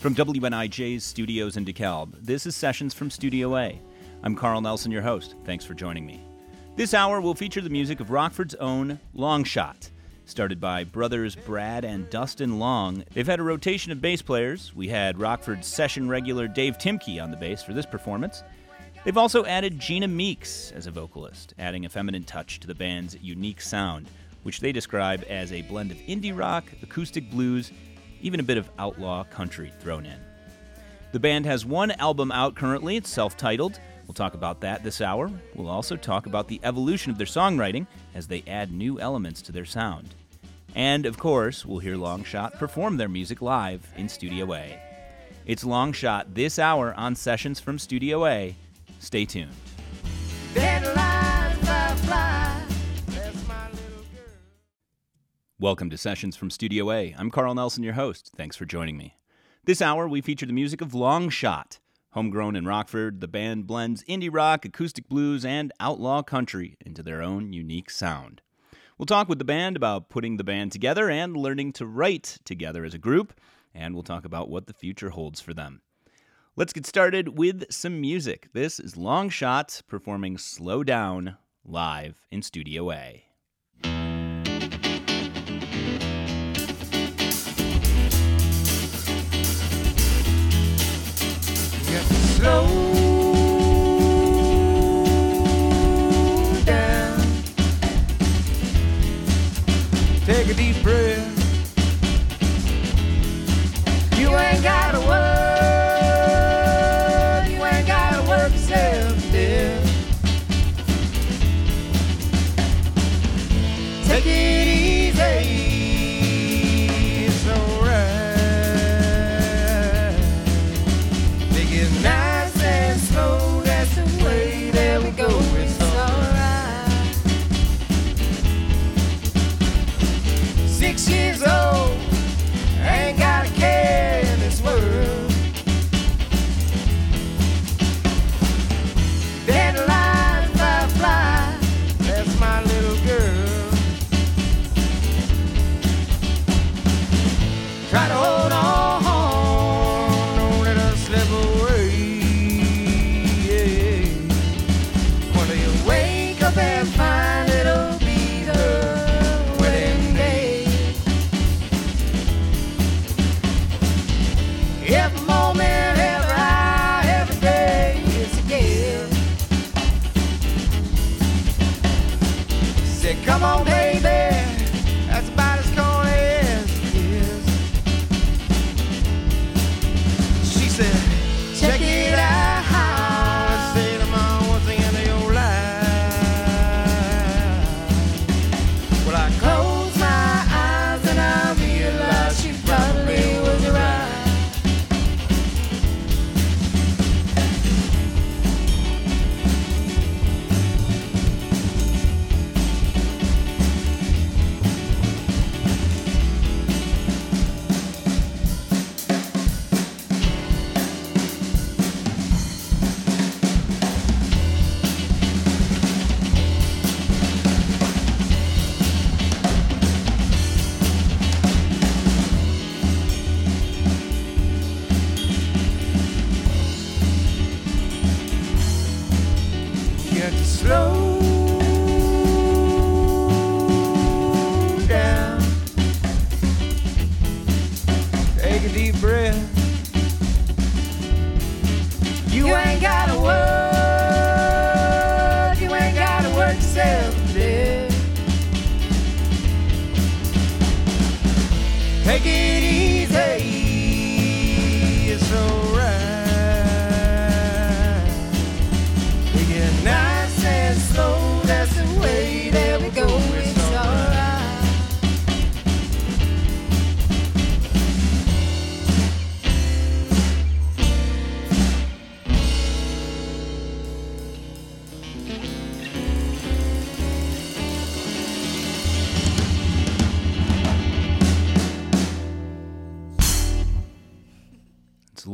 From WNIJ's studios in DeKalb, this is Sessions from Studio A. I'm Carl Nelson, your host. Thanks for joining me. This hour will feature the music of Rockford's own Long Shot. Started by brothers Brad and Dustin Long, they've had a rotation of bass players. We had Rockford's session regular Dave Timke on the bass for this performance. They've also added Gina Meeks as a vocalist, adding a feminine touch to the band's unique sound, which they describe as a blend of indie rock, acoustic blues, even a bit of outlaw country thrown in. The band has one album out currently, it's self titled. We'll talk about that this hour. We'll also talk about the evolution of their songwriting as they add new elements to their sound. And of course, we'll hear Longshot perform their music live in Studio A. It's Longshot this hour on Sessions from Studio A. Stay tuned. Welcome to Sessions from Studio A. I'm Carl Nelson, your host. Thanks for joining me. This hour, we feature the music of Longshot. Homegrown in Rockford, the band blends indie rock, acoustic blues, and outlaw country into their own unique sound. We'll talk with the band about putting the band together and learning to write together as a group, and we'll talk about what the future holds for them. Let's get started with some music. This is Longshot performing Slow Down live in Studio A.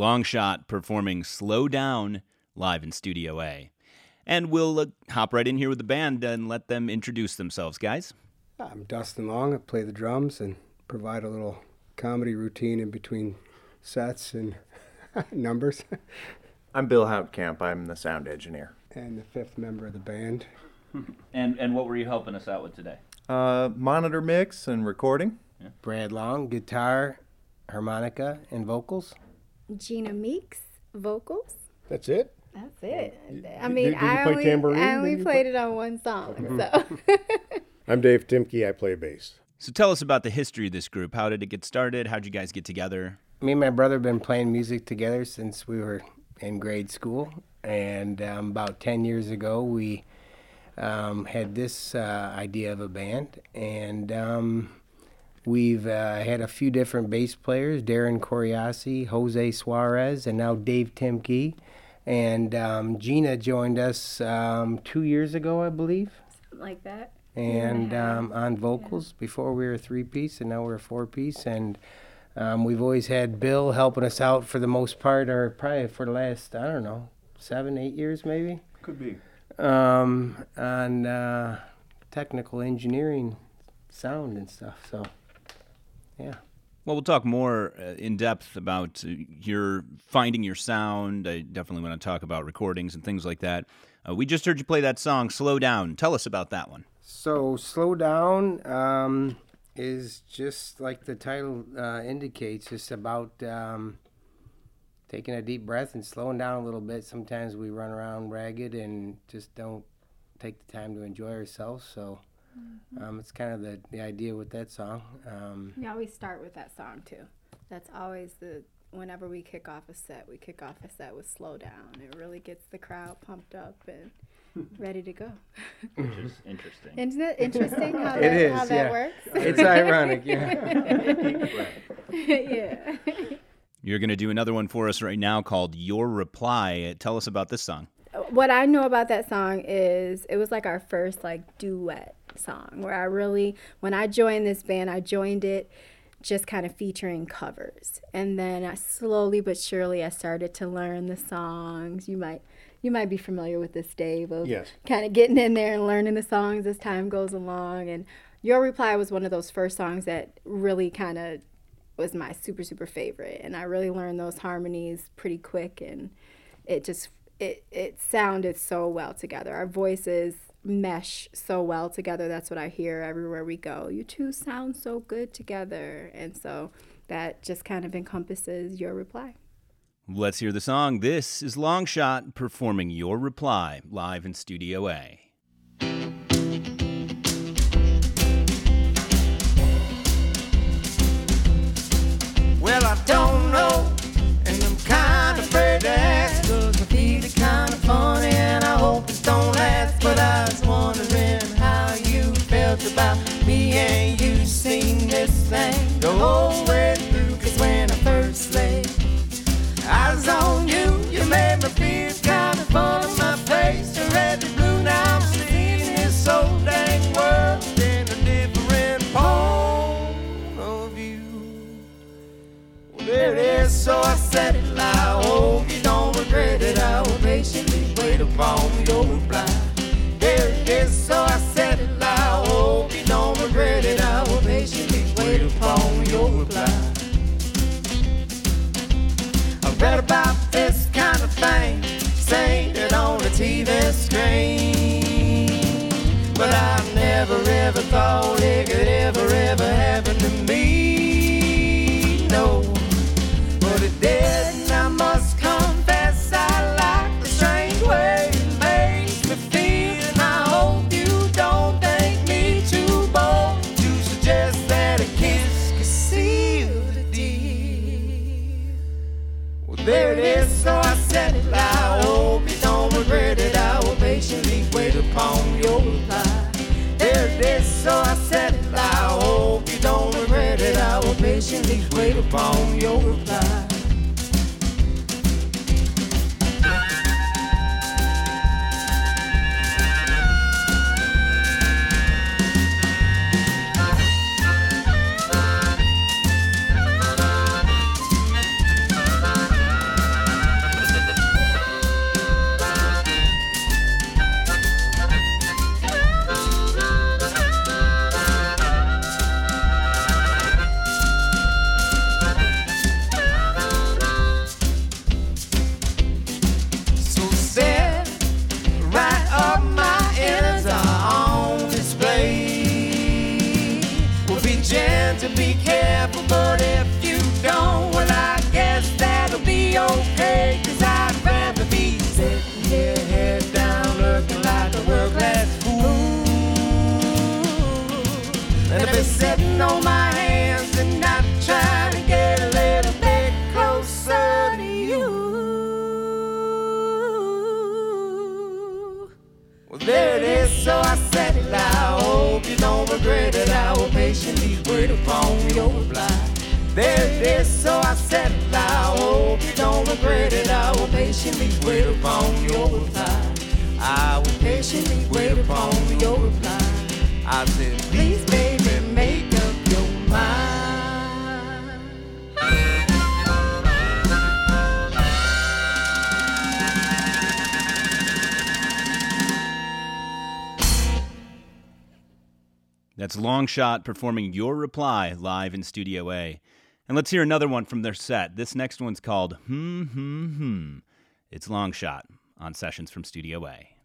Longshot performing Slow Down live in Studio A. And we'll uh, hop right in here with the band and let them introduce themselves, guys. I'm Dustin Long. I play the drums and provide a little comedy routine in between sets and numbers. I'm Bill Houtkamp. I'm the sound engineer. and the fifth member of the band. And and what were you helping us out with today? Uh, monitor mix and recording. Brad Long, guitar, harmonica, and vocals. Gina Meeks, vocals. That's it. That's it. I mean, did you I play only, tambourine? I only you played it on one song. So I'm Dave Timke. I play bass. So tell us about the history of this group. How did it get started? How'd you guys get together? Me and my brother have been playing music together since we were in grade school. And um, about 10 years ago, we um, had this uh, idea of a band. And um, we've uh, had a few different bass players Darren Coriassi, Jose Suarez, and now Dave Timke. And um, Gina joined us um, two years ago, I believe. Something like that. and Yeah. um, on vocals. Before we were a three piece, and now we're a four piece. And um, we've always had Bill helping us out for the most part, or probably for the last I don't know seven, eight years maybe, Could be. um, on uh, technical engineering, sound and stuff. So yeah. Well, we'll talk more uh, in depth about uh, your finding your sound. I definitely want to talk about recordings and things like that. Uh, we just heard you play that song, "Slow Down." Tell us about that one. So slow down um, is just like the title uh, indicates, just about um, taking a deep breath and slowing down a little bit. Sometimes we run around ragged and just don't take the time to enjoy ourselves. So um, it's kind of the, the idea with that song. Um, We always start with that song too. That's always the whenever we kick off a set, we kick off a set with slow down. It really gets the crowd pumped up and ready to go. Which is interesting. Isn't it interesting how It that, is, how yeah. that works? it's ironic, yeah. yeah. You're going to do another one for us right now called "Your Reply." Tell us about this song. what I know about that song is it was like our first like duet song where I really when I joined this band I joined it just kind of featuring covers and then I slowly but surely I started to learn the songs you might you might be familiar with this Dave of Yes. kind of getting in there and learning the songs as time goes along and your reply was one of those first songs that really kind of was my super super favorite and I really learned those harmonies pretty quick and it just it it sounded so well together. Our voices mesh so well together. That's what I hear everywhere we go. You two sound so good together. And so that just kind of encompasses your reply. Let's hear the song. This is Longshot performing "Your Reply" live in Studio A. Well, I don't know, and I'm kind of afraid to ask, cause Longshot performing Your Reply live in Studio A. And let's hear another one from their set. This next one's called Hmm Hmm Hmm. It's Longshot on Sessions from Studio A.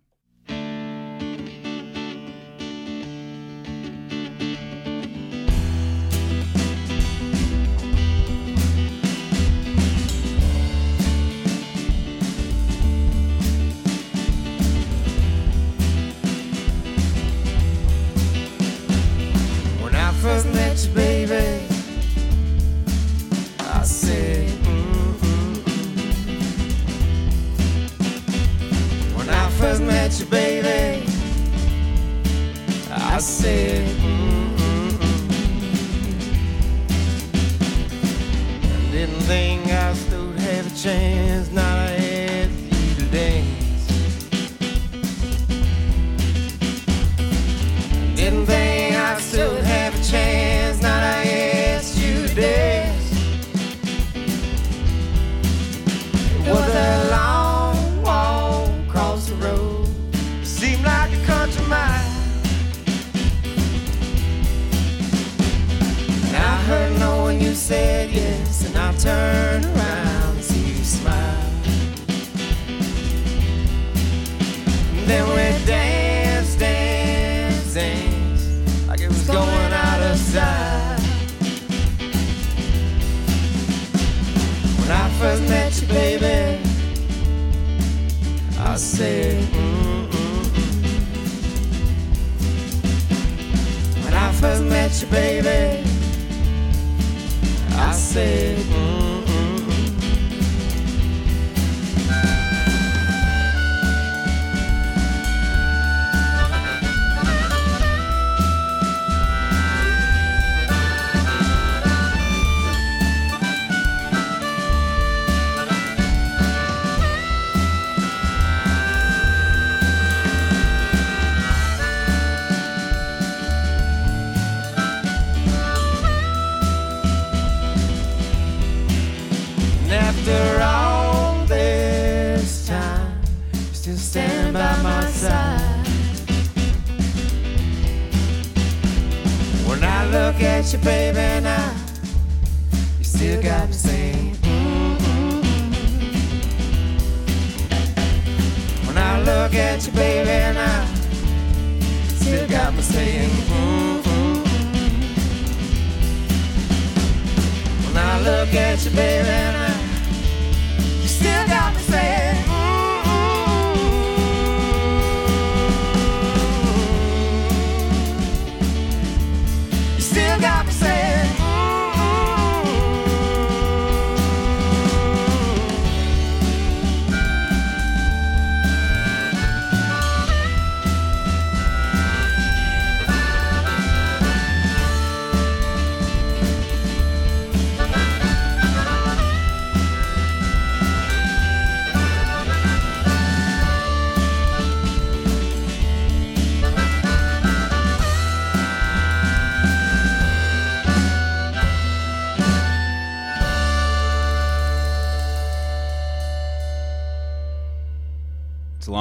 I said, mm.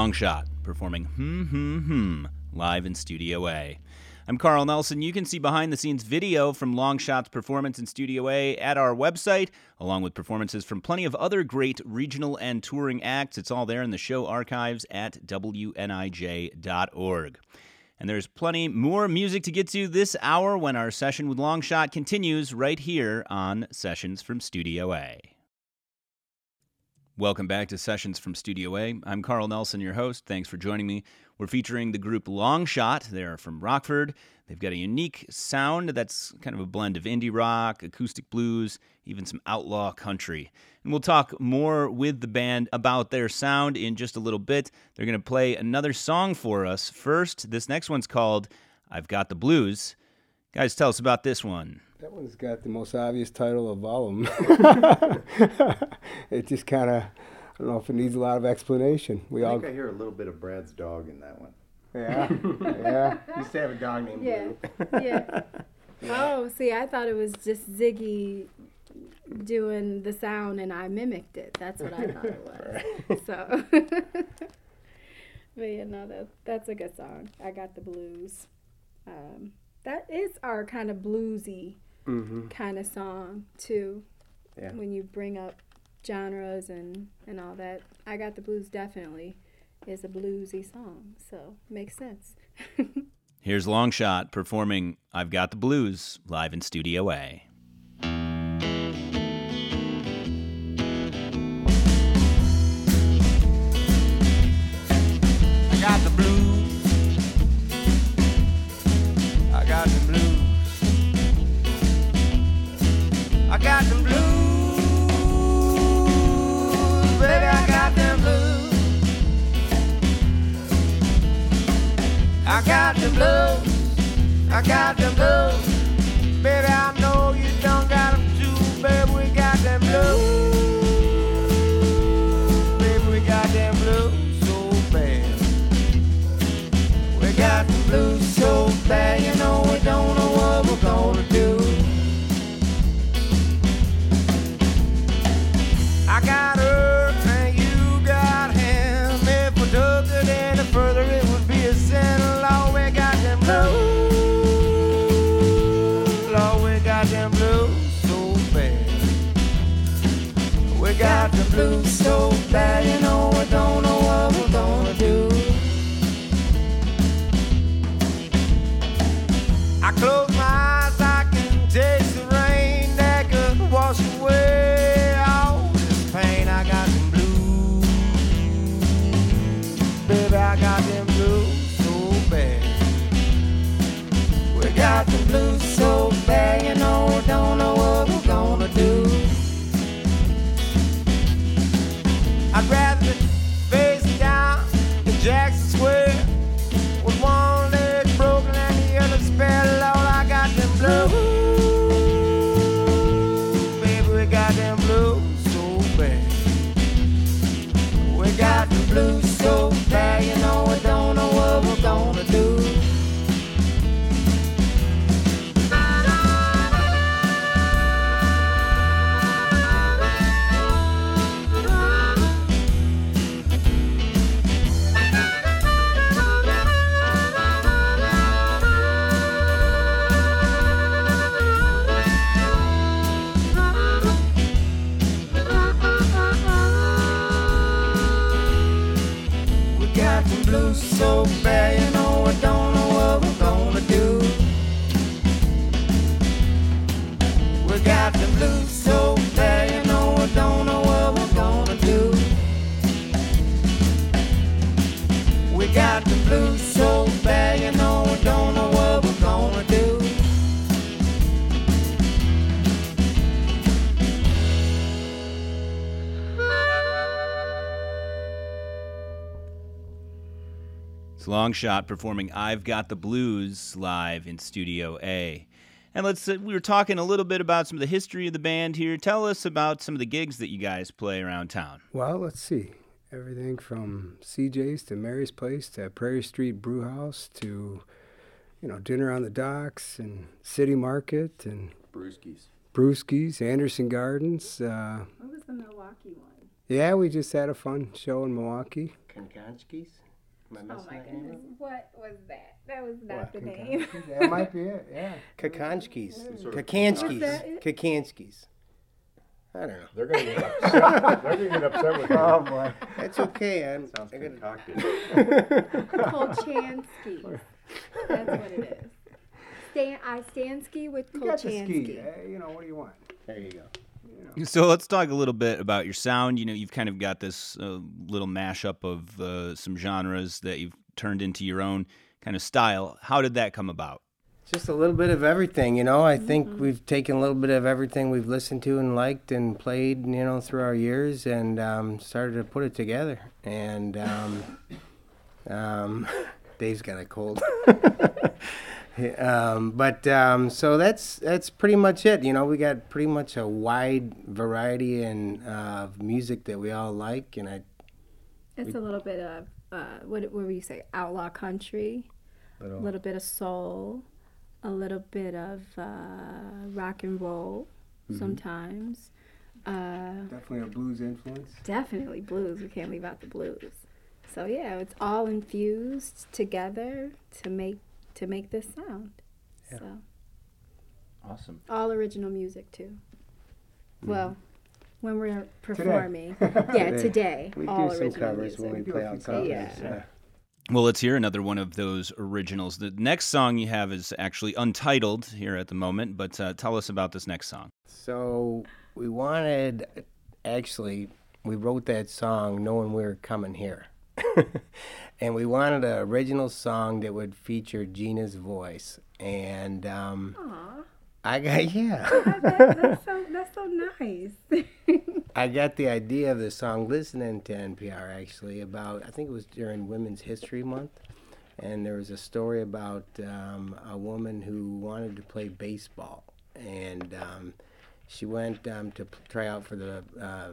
Long Shot, performing Hmm Hmm Hmm live in Studio A. I'm Carl Nelson. You can see behind the scenes video from Long Shot's performance in Studio A at our website, along with performances from plenty of other great regional and touring acts. It's all there in the show archives at WNIJ.org. And there's plenty more music to get to this hour when our session with Long Shot continues right here on Sessions from Studio A. Welcome back to Sessions from Studio A. I'm Carl Nelson, your host. Thanks for joining me. We're featuring the group Longshot. They're from Rockford. They've got a unique sound that's kind of a blend of indie rock, acoustic blues, even some outlaw country. And we'll talk more with the band about their sound in just a little bit. They're going to play another song for us. First, this next one's called I've Got the Blues. Guys, tell us about this one. That one's got the most obvious title of all of them. it just kind of, I don't know if it needs a lot of explanation. We I all, think I hear a little bit of Brad's dog in that one. yeah, yeah. You Used to have a dog named Yeah. Blue. Yeah. Oh, see, I thought it was just Ziggy doing the sound and I mimicked it. That's what I thought it was. So, but yeah, no, that, that's a good song. I got the blues. Um, that is our kind of bluesy Mm-hmm. kind of song, too. Yeah. When you bring up genres and, and all that. I got the blues definitely is a bluesy song. So, makes sense. Here's Longshot performing I've Got the Blues live in Studio A. I got them blues. Baby, I got them blues. I got the blues. I got the blues. Baby, I know you don't got them too. Baby, we got them blues. Baby, we got them blues so bad. We got blues so bad, you know we don't know bad, you know we don't know what we're gonna do. I close my eyes, I can taste the rain that could wash away all this pain. I got them blues, baby. I got It's Longshot performing I've Got the Blues live in Studio A. And let's uh, we were talking a little bit about some of the history of the band here. Tell us about some of the gigs that you guys play around town. Well, let's see. Everything from CJ's to Mary's Place to Prairie Street Brewhouse to, you know, dinner on the docks and City Market and Brewskis. Brewskis, Anderson Gardens. Uh, What was the Milwaukee one? yeah, we just had a fun show in Milwaukee. Konkonskis? Am I Oh my that goodness. up? What was that? That was not What, the Konkonskis? name. that might be it, yeah. Kakonskis. Sort of Kakanskis. Kakanskis. I don't know. They're gonna get upset. They're gonna get upset with you. Oh, boy. That's okay. I'm, Sounds I gotta, concocted. Kolchansky. That's what it is. Stan, I Stansky with You got the ski. Kolchansky. eh, you know, what do you want? There you go. So let's talk a little bit about your sound. You know, you've kind of got this uh, little mashup of uh, some genres that you've turned into your own kind of style. How did that come about? Just a little bit of everything, you know. I think we've taken a little bit of everything we've listened to and liked and played, you know, through our years, and um, started to put it together. And um, um, Dave's got a cold. um, but um, so that's that's pretty much it. You know, we got pretty much a wide variety and uh, of music that we all like, and I It's a little bit of uh, what what would you say? Outlaw country, a little, little bit of soul, a little bit of uh, rock and roll. Sometimes, uh, definitely a blues influence. definitely blues. We can't leave out the blues. So yeah, it's all infused together to make to make this sound. Yeah. So Awesome. all original music too. Mm-hmm. Well, when we're performing, yeah, Today. today, We all do some original covers when we music. play do outside. covers, Yeah. yeah. Well, let's hear another one of those originals. The next song you have is actually untitled here at the moment, but uh, tell us about this next song. So we wanted, actually, we wrote that song knowing we were coming here. and we wanted an original song that would feature Gina's voice. And um, I got, yeah. that, that's so that's so nice. I got the idea of the song listening to NPR actually about, I think it was during Women's History Month. And there was a story about um, a woman who wanted to play baseball. And um, she went um, to try out for the uh,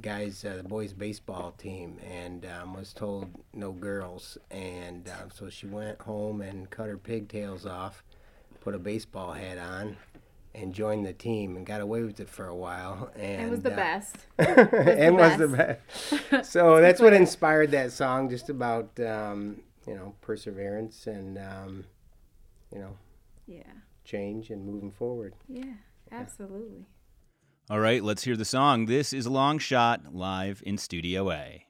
guys, uh, the boys' baseball team, and um, was told no girls. And um, so she went home and cut her pigtails off, put a baseball hat on, and joined the team and got away with it for a while. And it was the uh, best. and was the best. best. So that's what inspired that song, just about um, you know perseverance and um, you know Yeah, change and moving forward. yeah, absolutely. All right, let's hear the song. This is Long Shot live in Studio A.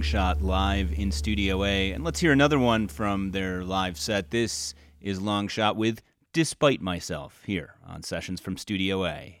Long Shot live in Studio A. And let's hear another one from their live set. This is Long Shot with Despite Myself here on Sessions from Studio A.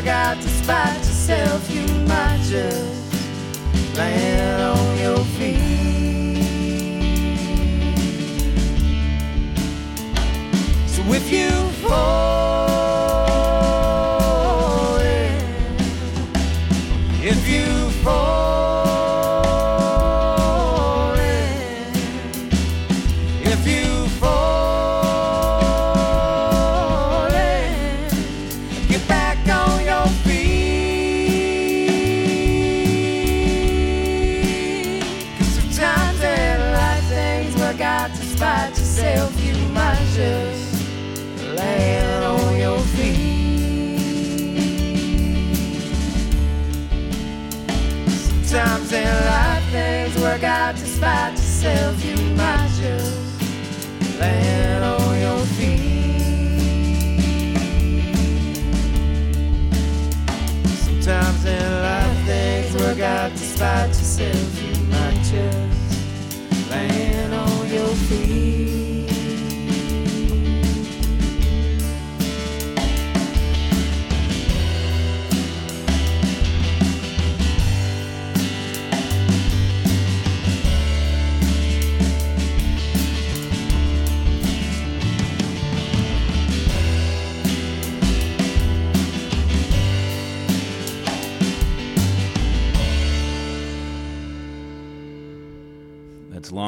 work out despite yourself. You might just land on your feet. So if you fall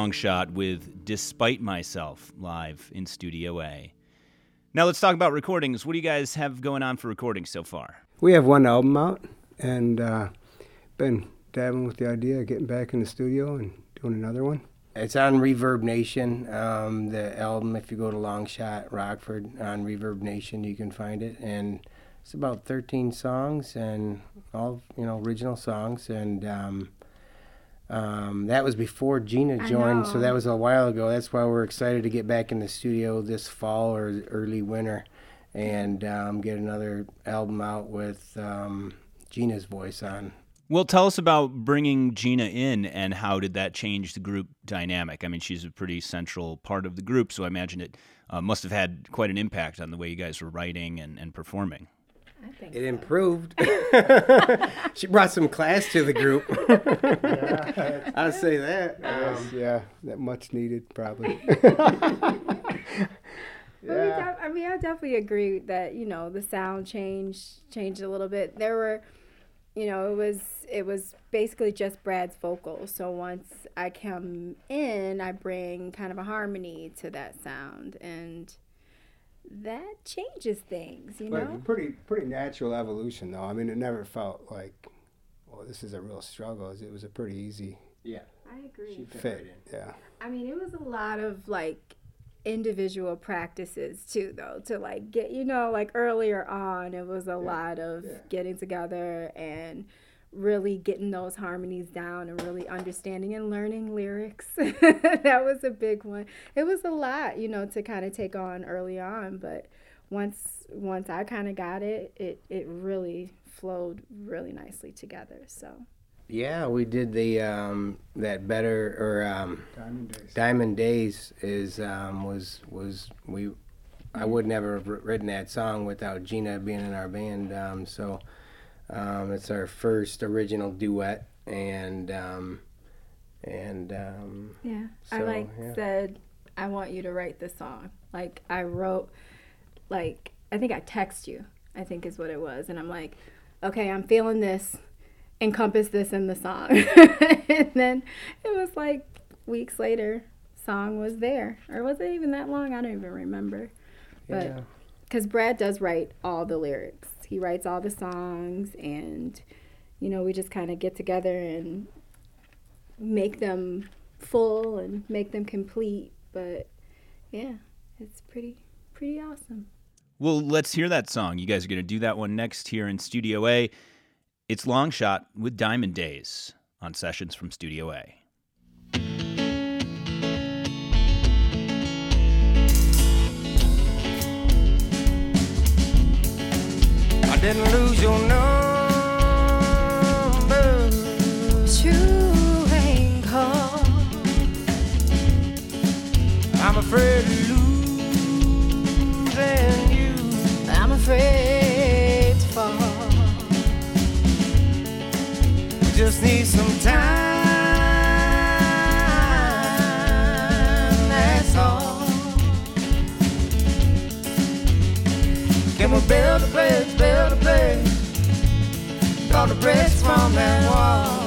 Long Shot with Despite Myself live in Studio A. Now let's talk about recordings. What do you guys have going on for recordings so far? We have one album out, and uh, been dabbling with the idea of getting back in the studio and doing another one. It's on Reverb Nation. Um, the album, if you go to Longshot Rockford on Reverb Nation, you can find it, and it's about 13 songs and all you know original songs. And um, um, that was before Gina joined, so that was a while ago. That's why we're excited to get back in the studio this fall or early winter, and um, get another album out with um, Gina's voice on. Well, tell us about bringing Gina in and how did that change the group dynamic? I mean, she's a pretty central part of the group, so I imagine it uh, must have had quite an impact on the way you guys were writing and, and performing. I think It so. improved. she brought some class to the group. I'll say that. Yes, Um, yeah, that much needed probably. But we def- I mean, I definitely agree that you know the sound changed changed a little bit. There were, you know, it was it was basically just Brad's vocals. So once I come in, I bring kind of a harmony to that sound, and that changes things. You but know, pretty pretty natural evolution though. I mean, it never felt like, oh, this is a real struggle. It was a pretty easy Yeah. I agree. She fit. Yeah. I mean, it was a lot of like individual practices too though to like get you know like earlier on it was a lot of getting together and really getting those harmonies down and really understanding and learning lyrics that was a big one it was a lot you know to kind of take on early on but once once i kind of got it it it really flowed really nicely together so Yeah, we did the um, that better or um, Diamond Days. Diamond Days is um, was was we I would never have written that song without Gina being in our band. Um, so um, it's our first original duet, and um, and um, Yeah. I like yeah. said I want you to write this song. Like I wrote like I think I text you, I think is what it was. And I'm like, okay, I'm feeling this. Encompass this in the song. and then it was like weeks later, song was there. Or was it even that long? I don't even remember. But yeah. because Brad does write all the lyrics. He writes all the songs, and you know, we just kind of get together and make them full and make them complete. But yeah, it's pretty pretty awesome. Well, let's hear that song. You guys are going to do that one next here in Studio A. It's Longshot with Diamond Days on Sessions from Studio A. didn't lose your number. You ain't called. I'm afraid of losing you. I'm afraid to fall. Just need some time. We build a place, build a place? The bricks from that wall.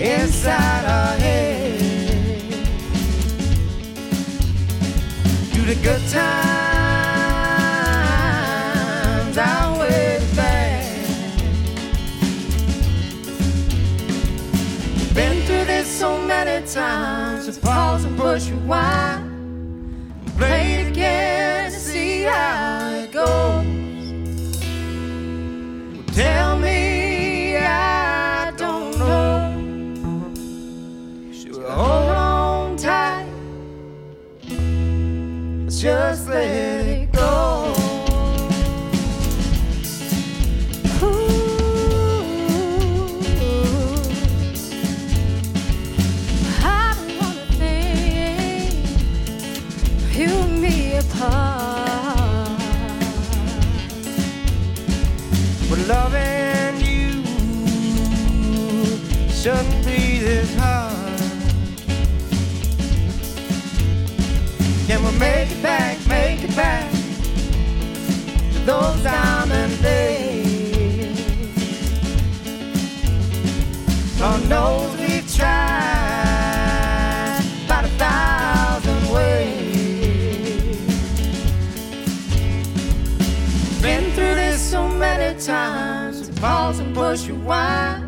Inside our head. Do the good times outweigh the bad. Been through this so many times. So pause and push rewind. Play it again to see how it goes. Tell just and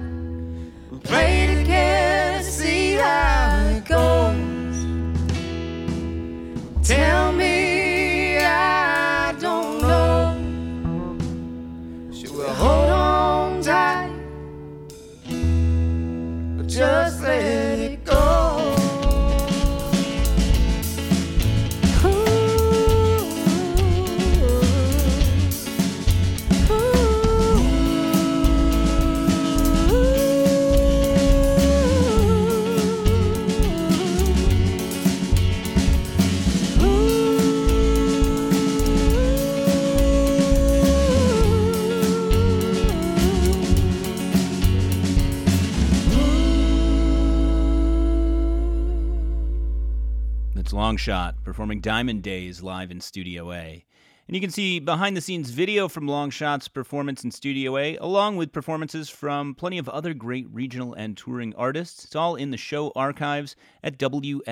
That's Longshot performing Diamond Days live in Studio A. And you can see behind the scenes video from Longshot's performance in Studio A, along with performances from plenty of other great regional and touring artists. It's all in the show archives at WNIJ.org.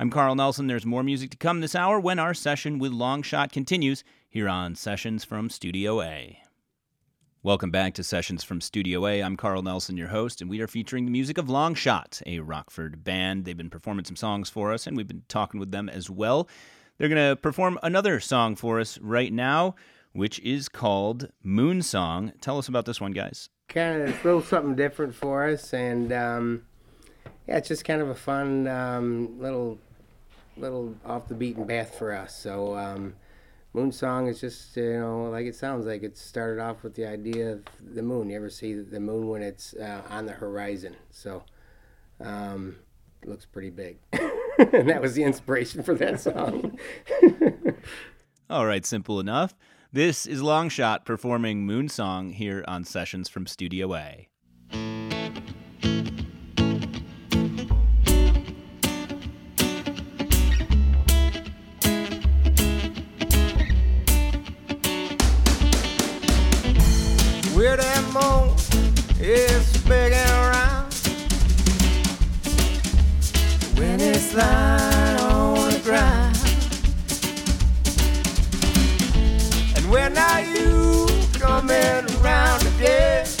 I'm Carl Nelson. There's more music to come this hour when our session with Longshot continues here on Sessions from Studio A. Welcome back to Sessions from Studio A. I'm Carl Nelson, your host, and we are featuring the music of Longshot, a Rockford band. They've been performing some songs for us, and we've been talking with them as well. They're going to perform another song for us right now, which is called Moon Song. Tell us about this one, guys. Kind of a little something different for us, and um, yeah, it's just kind of a fun um, little, little off the beaten path for us. So. Um, Moon Song is just, you know, like it sounds like it started off with the idea of the moon. You ever see the moon when it's uh, on the horizon? So um, looks pretty big. and that was the inspiration for that song. All right, simple enough. This is Longshot performing Moon Song here on Sessions from Studio A. That moon is round. When it's lying on the ground. And when are you coming around again?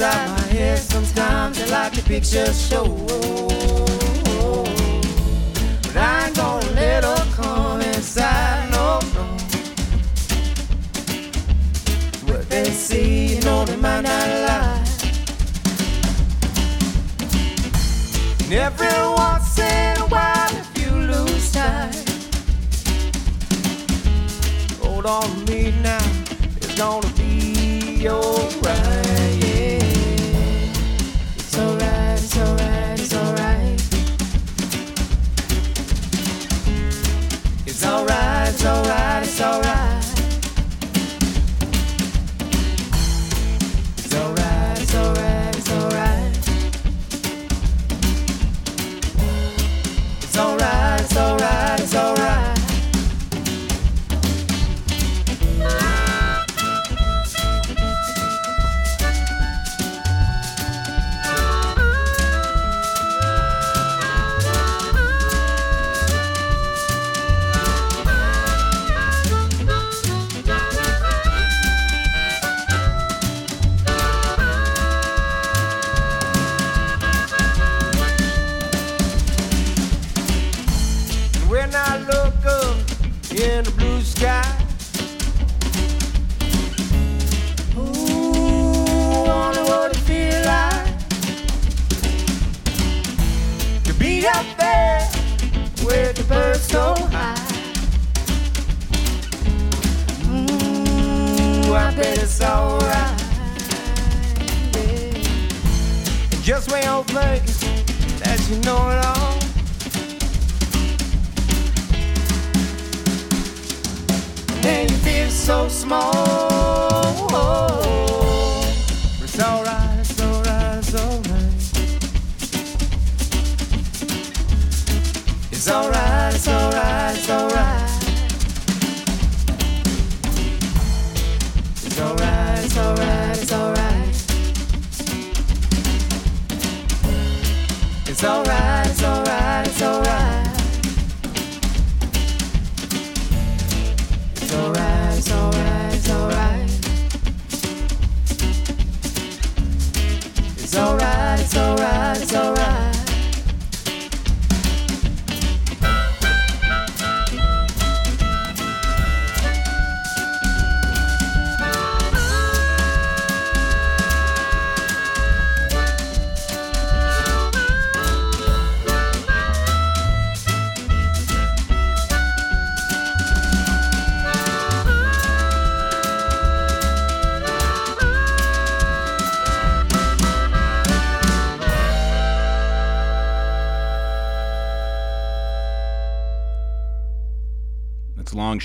Inside my head, sometimes I like the picture show. But I ain't gonna let her come inside, no, no. What they see, you know, they might not lie. And every once in a while, if you lose sight, hold on to me now, it's gonna be alright,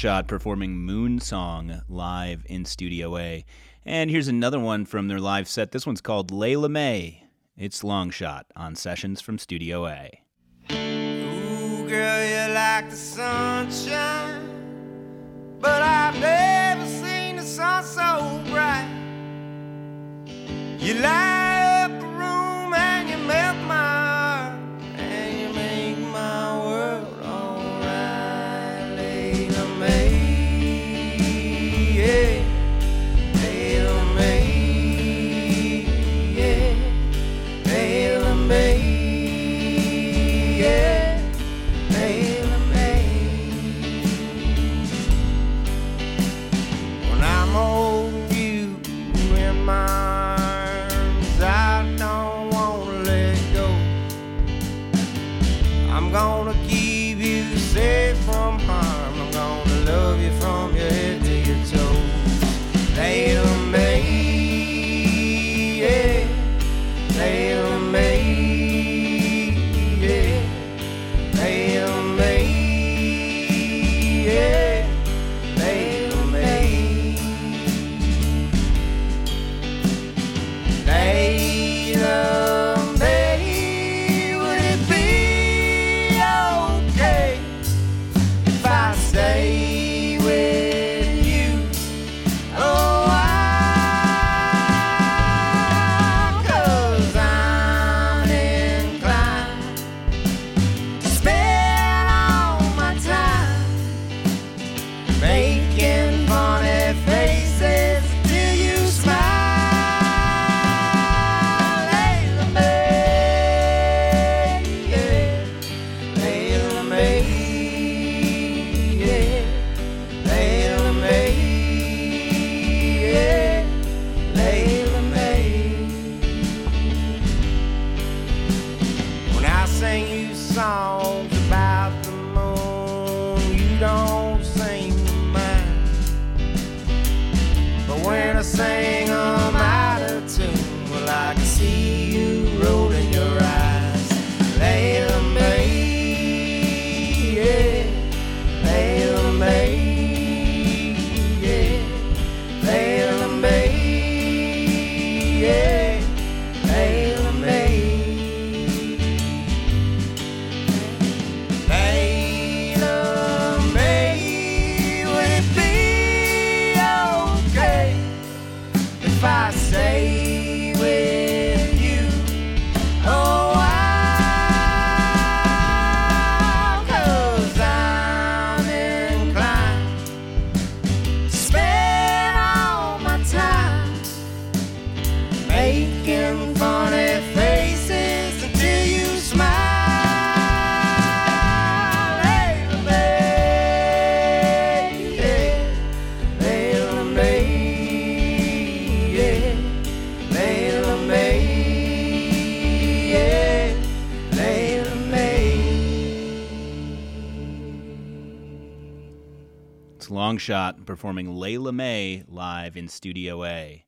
It's performing Moon Song live in Studio A. And here's another one from their live set. This one's called Layla May. It's Longshot on Sessions from Studio A. Ooh, girl, you like the sunshine, but I've never seen the sun so bright. You light Longshot performing Layla May live in Studio A.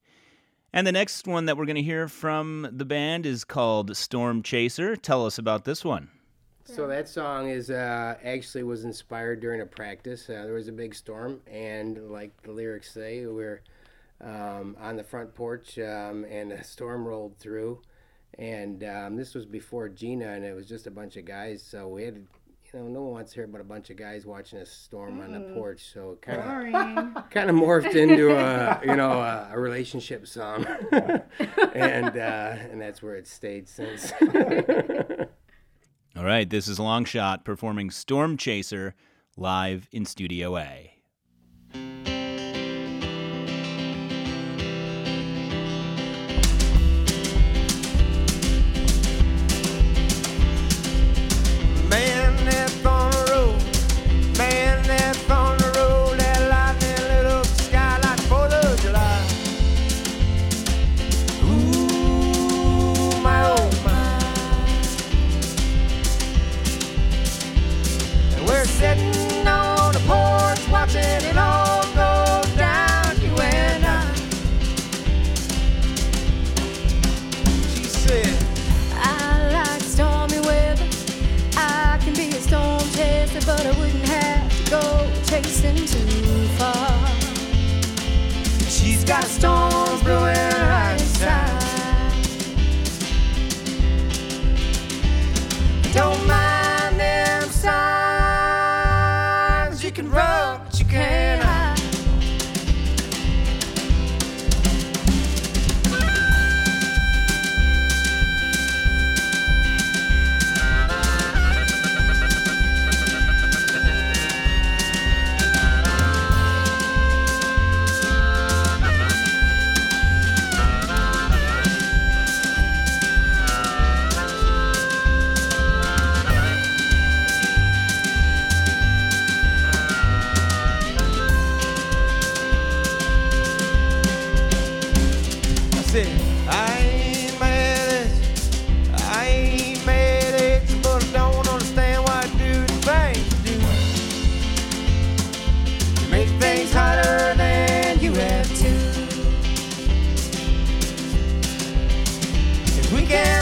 And the next one that we're going to hear from the band is called Storm Chaser. Tell us about this one. So that song is uh, actually was inspired during a practice. Uh, there was a big storm, and like the lyrics say, we are um, on the front porch, um, and a storm rolled through. And um, this was before Gina, and it was just a bunch of guys. So we had, you know, no one wants to hear about a bunch of guys watching a storm on the porch. So it kind of kind of morphed into a you know a, a relationship song, and uh, and that's where it stayed since. All right, this is Longshot performing Storm Chaser live in Studio A. If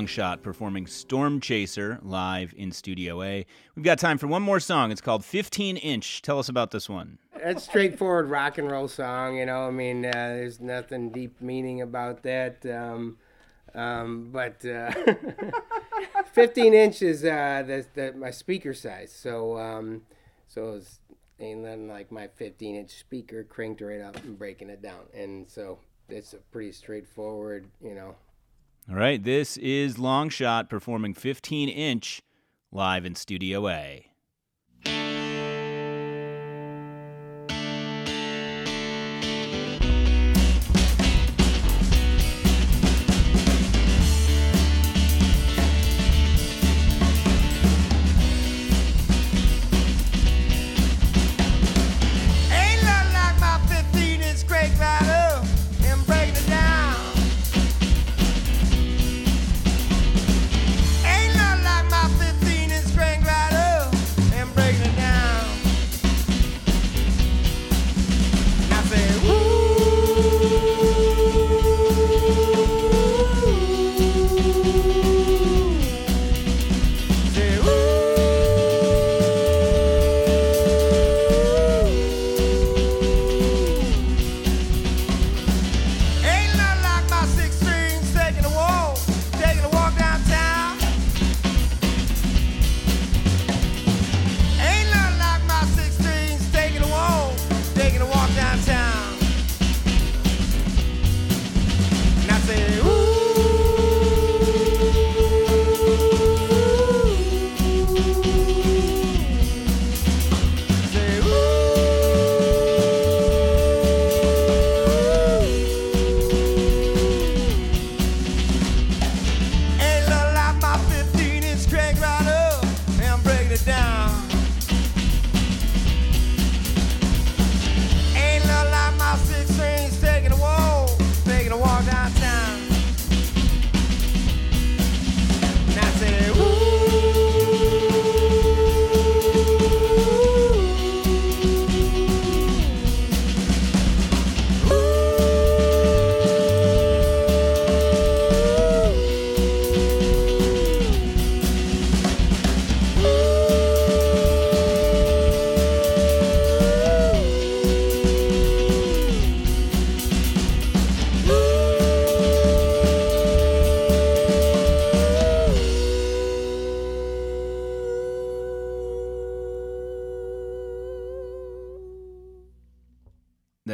It's Longshot performing Storm Chaser live in Studio A. We've got time for one more song. It's called 15 Inch. Tell us about this one. That's straightforward rock and roll song, you know. I mean, uh, there's nothing deep meaning about that. Um, um, but uh, 15 inches, uh, that's the, my speaker size. So, um, so it's ain't nothing like my 15 inch speaker cranked right up and breaking it down. And so it's a pretty straightforward, you know. All right, this is Longshot performing 15 Inch live in Studio A.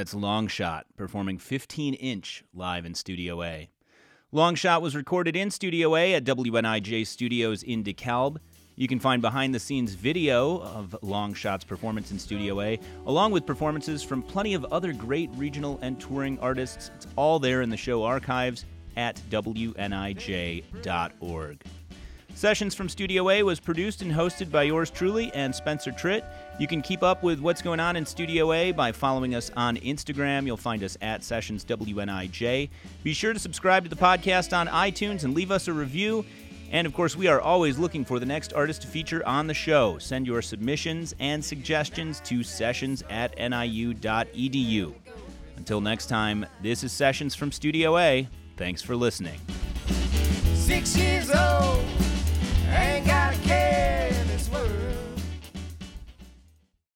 That's Longshot performing 15 inch live in Studio A. Longshot was recorded in Studio A at WNIJ Studios in DeKalb. You can find behind the scenes video of Longshot's performance in Studio A, along with performances from plenty of other great regional and touring artists. It's all there in the show archives at WNIJ.org. Sessions from Studio A was produced and hosted by yours truly and Spencer Tritt. You can keep up with what's going on in Studio A by following us on Instagram. You'll find us at Sessions WNIJ. Be sure to subscribe to the podcast on iTunes and leave us a review. And of course, we are always looking for the next artist to feature on the show. Send your submissions and suggestions to sessions at niu.edu. Until next time, this is Sessions from Studio A. Thanks for listening. Six years old ain't got a care in this world.